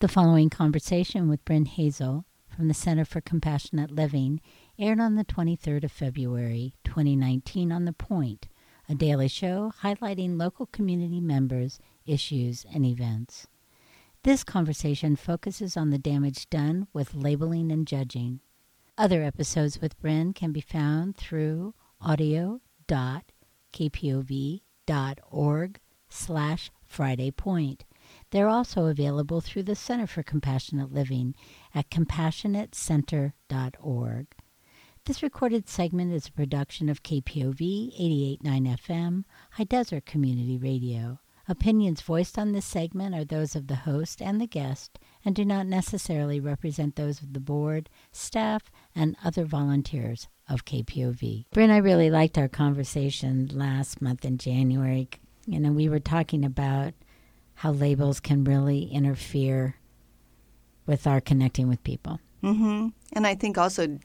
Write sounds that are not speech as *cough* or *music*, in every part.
The following conversation with Bryn Hazel from the Center for Compassionate Living aired on the 23rd of February, 2019 on The Point, a daily show highlighting local community members, issues, and events. This conversation focuses on the damage done with labeling and judging. Other episodes with Bryn can be found through audio.kpov.org slash Friday Point. They're also available through the Center for Compassionate Living at compassionatecenter.org. This recorded segment is a production of KPOV 889 FM, High Desert Community Radio. Opinions voiced on this segment are those of the host and the guest and do not necessarily represent those of the board, staff, and other volunteers of KPOV. Bryn, I really liked our conversation last month in January. You know, we were talking about how labels can really interfere with our connecting with people. Mm-hmm. And I think also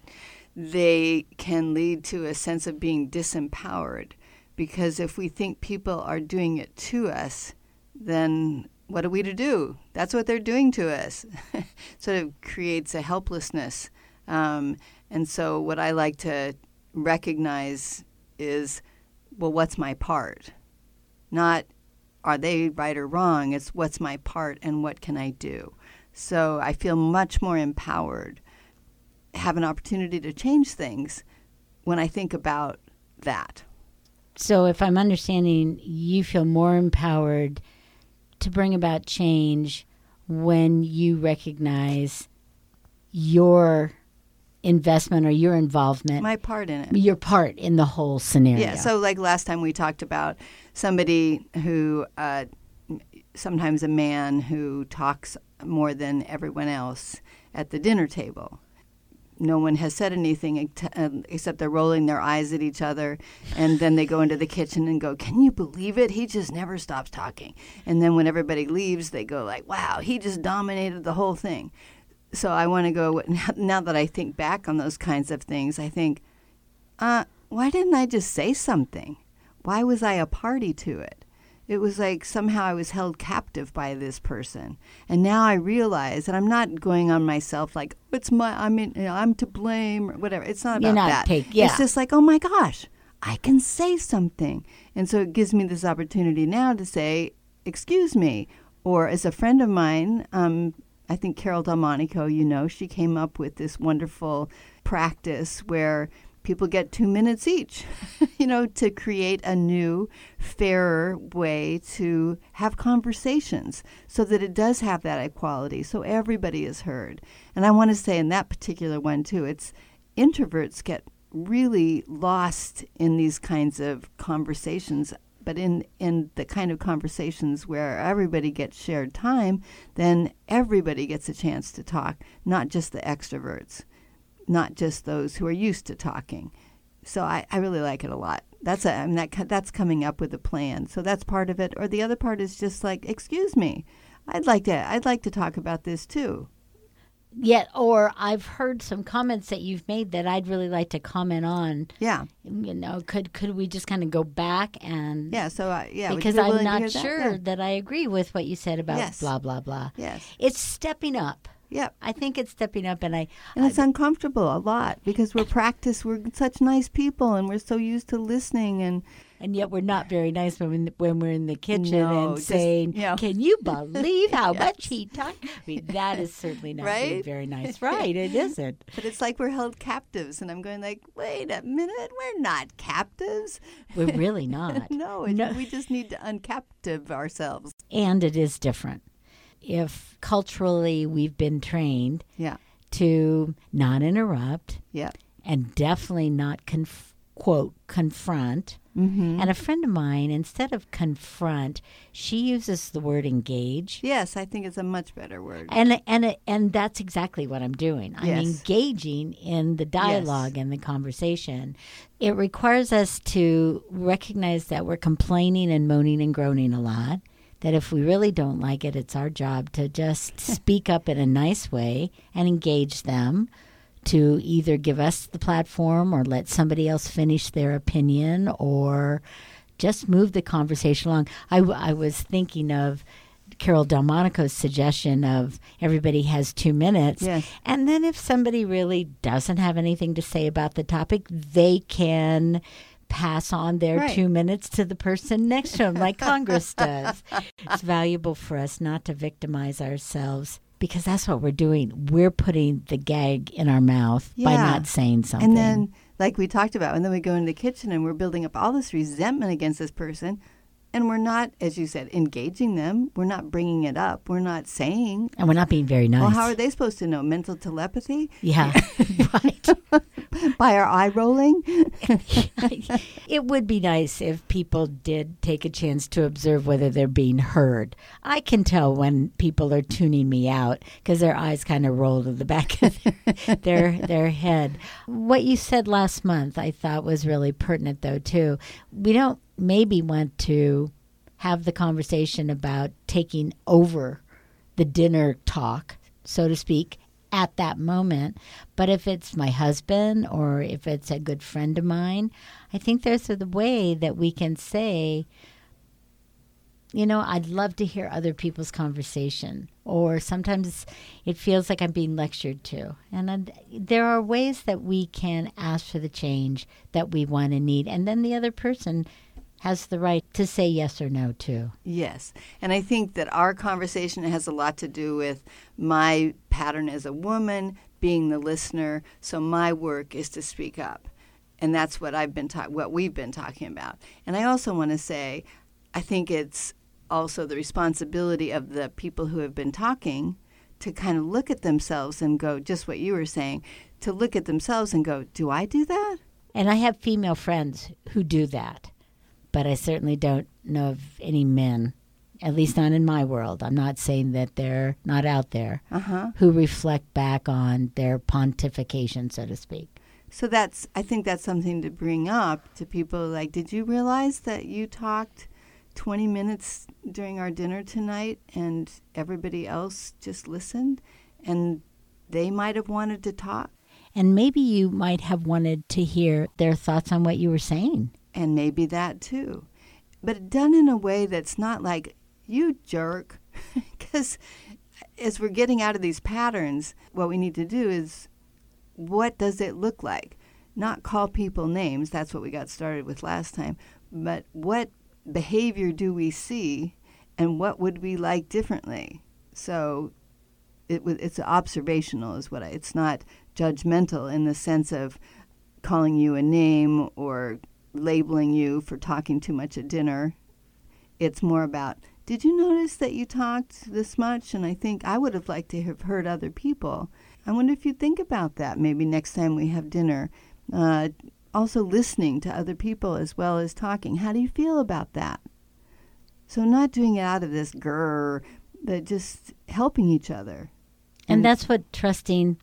they can lead to a sense of being disempowered because if we think people are doing it to us, then what are we to do? That's what they're doing to us. *laughs* sort of creates a helplessness. Um, and so, what I like to recognize is well, what's my part? Not are they right or wrong? It's what's my part and what can I do? So, I feel much more empowered, have an opportunity to change things when I think about that. So, if I'm understanding, you feel more empowered to bring about change when you recognize your investment or your involvement, my part in it, your part in the whole scenario. Yeah. So, like last time we talked about somebody who, uh, sometimes a man who talks more than everyone else at the dinner table no one has said anything um, except they're rolling their eyes at each other. And then they go into the kitchen and go, Can you believe it? He just never stops talking. And then when everybody leaves, they go, like, Wow, he just dominated the whole thing. So I want to go, *laughs* now that I think back on those kinds of things, I think, uh, why didn't I just say something? Why was I a party to it? it was like somehow I was held captive by this person. And now I realize that I'm not going on myself like it's my I mean you know, I'm to blame or whatever. It's not You're about not that. Take, yeah. It's just like, oh my gosh, I can say something. And so it gives me this opportunity now to say, excuse me. Or as a friend of mine, um, I think Carol Delmonico, you know, she came up with this wonderful practice where people get two minutes each, *laughs* you know, to create a new, fairer way to have conversations so that it does have that equality, so everybody is heard. And I want to say in that particular one, too, it's introverts get really lost in these kinds of conversations. But in, in the kind of conversations where everybody gets shared time, then everybody gets a chance to talk, not just the extroverts not just those who are used to talking. So I, I really like it a lot. That's a I mean, that that's coming up with a plan. So that's part of it. Or the other part is just like, excuse me, I'd like to I'd like to talk about this too. Yeah, or I've heard some comments that you've made that I'd really like to comment on. Yeah, you know, could could we just kind of go back and yeah, so uh, yeah, because I'm not sure that? Yeah. that? I agree with what you said about yes. blah blah blah. Yes, it's stepping up. Yeah, I think it's stepping up, and I and it's I, uncomfortable a lot because we're practiced. We're such nice people, and we're so used to listening, and and yet we're not very nice when when we're in the kitchen no, and just, saying, you know. "Can you *laughs* believe how yes. much he talked?" I mean, that is certainly not right? very *laughs* nice, right? It isn't. But it's like we're held captives, and I'm going like, "Wait a minute, we're not captives. We're really *laughs* not. no, no, we just need to uncaptive ourselves." And it is different if culturally we've been trained yeah. to not interrupt yeah. and definitely not conf- quote confront mm-hmm. and a friend of mine instead of confront she uses the word engage yes i think it's a much better word and and and that's exactly what i'm doing i'm yes. engaging in the dialogue yes. and the conversation it requires us to recognize that we're complaining and moaning and groaning a lot that if we really don't like it, it's our job to just *laughs* speak up in a nice way and engage them to either give us the platform or let somebody else finish their opinion or just move the conversation along. I, I was thinking of Carol Delmonico's suggestion of everybody has two minutes. Yes. And then if somebody really doesn't have anything to say about the topic, they can pass on their Right. two minutes to the person next to them, like Congress *laughs* does. It's valuable for us not to victimize ourselves because that's what we're doing. We're putting the gag in our mouth by not saying something. And then, like we talked about, and then we go into the kitchen and we're building up all this resentment against this person. And we're not, as you said, engaging them. We're not bringing it up. We're not saying, and we're not being very nice. well, how are they supposed to know? Mental telepathy? yeah, *laughs* *laughs* right. *laughs* By our eye rolling? *laughs* it would be nice if people did take a chance to observe whether they're being heard. I can tell when people are tuning me out because their eyes kind of roll to the back of their, *laughs* their their head. What you said last month, I thought was really pertinent, though. Too, we don't maybe want to have the conversation about taking over the dinner talk, so to speak, at that moment. But if it's my husband or if it's a good friend of mine, I think there's a way that we can say, you know, I'd love to hear other people's conversation. Or sometimes it feels like I'm being lectured to. And I'd, there are ways that we can ask for the change that we want and need. And then the other person has the right to say yes or no, too. Yes. And I think that our conversation has a lot to do with my pattern as a woman, being the listener. So my work is to speak up. And that's what I've been ta- what we've been talking about. And I also want to say I think it's also the responsibility of the people who have been talking to kind of look at themselves and go just what you were saying, to look at themselves and go, "Do I do that?" And I have female friends who do that, but I certainly don't know of any men, at least not in my world. I'm not saying that they're not out there, Uh-huh. who reflect back on their pontification, so to speak. So that's I think that's something to bring up to people like did you realize that you talked 20 minutes during our dinner tonight and everybody else just listened and they might have wanted to talk And maybe you might have wanted to hear their thoughts on what you were saying. and maybe that too. But done in a way that's not like you jerk *laughs* because as we're getting out of these patterns what we need to do is what does it look like? Not call people names, that's what we got started with last time, but what behavior do we see and what would we like differently? So it it's observational is what I, it's not judgmental in the sense of calling you a name or labeling you for talking too much at dinner. It's more about did you notice that you talked this much? And I think I would have liked to have heard other people. I wonder if you think about that maybe next time we have dinner. Uh, also, listening to other people as well as talking. How do you feel about that? So, not doing it out of this grrr, but just helping each other. And that's what trusting,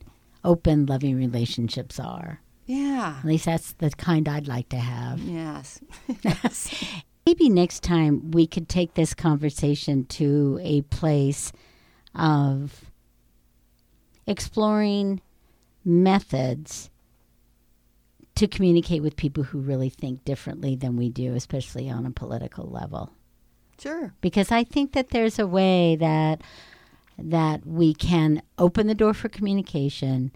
open, loving relationships are. Yeah. At least that's the kind I'd like to have. Yes. *laughs* Yes. Maybe next time we could take this conversation to a place of exploring methods to communicate with people who really think differently than we do, especially on a political level. Sure. Because I think that there's a way that that we can open the door for communication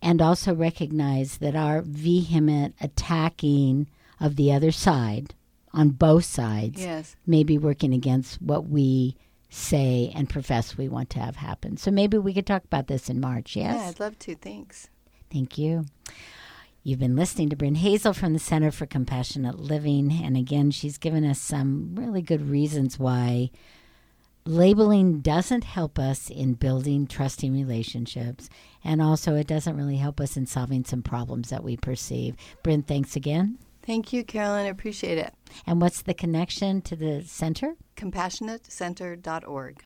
and also recognize that our vehement attacking of the other side on both sides Yes. may be working against what we say and profess we want to have happen. So maybe we could talk about this in March, yes? Yeah, I'd love to. Thanks. Thank you. You've been listening to Bryn Hazel from the Center for Compassionate Living. And again, she's given us some really good reasons why labeling doesn't help us in building trusting relationships. And also, it doesn't really help us in solving some problems that we perceive. Bryn, thanks again. Thank you, Carolyn. I appreciate it. And what's the connection to the center? CompassionateCenter.org.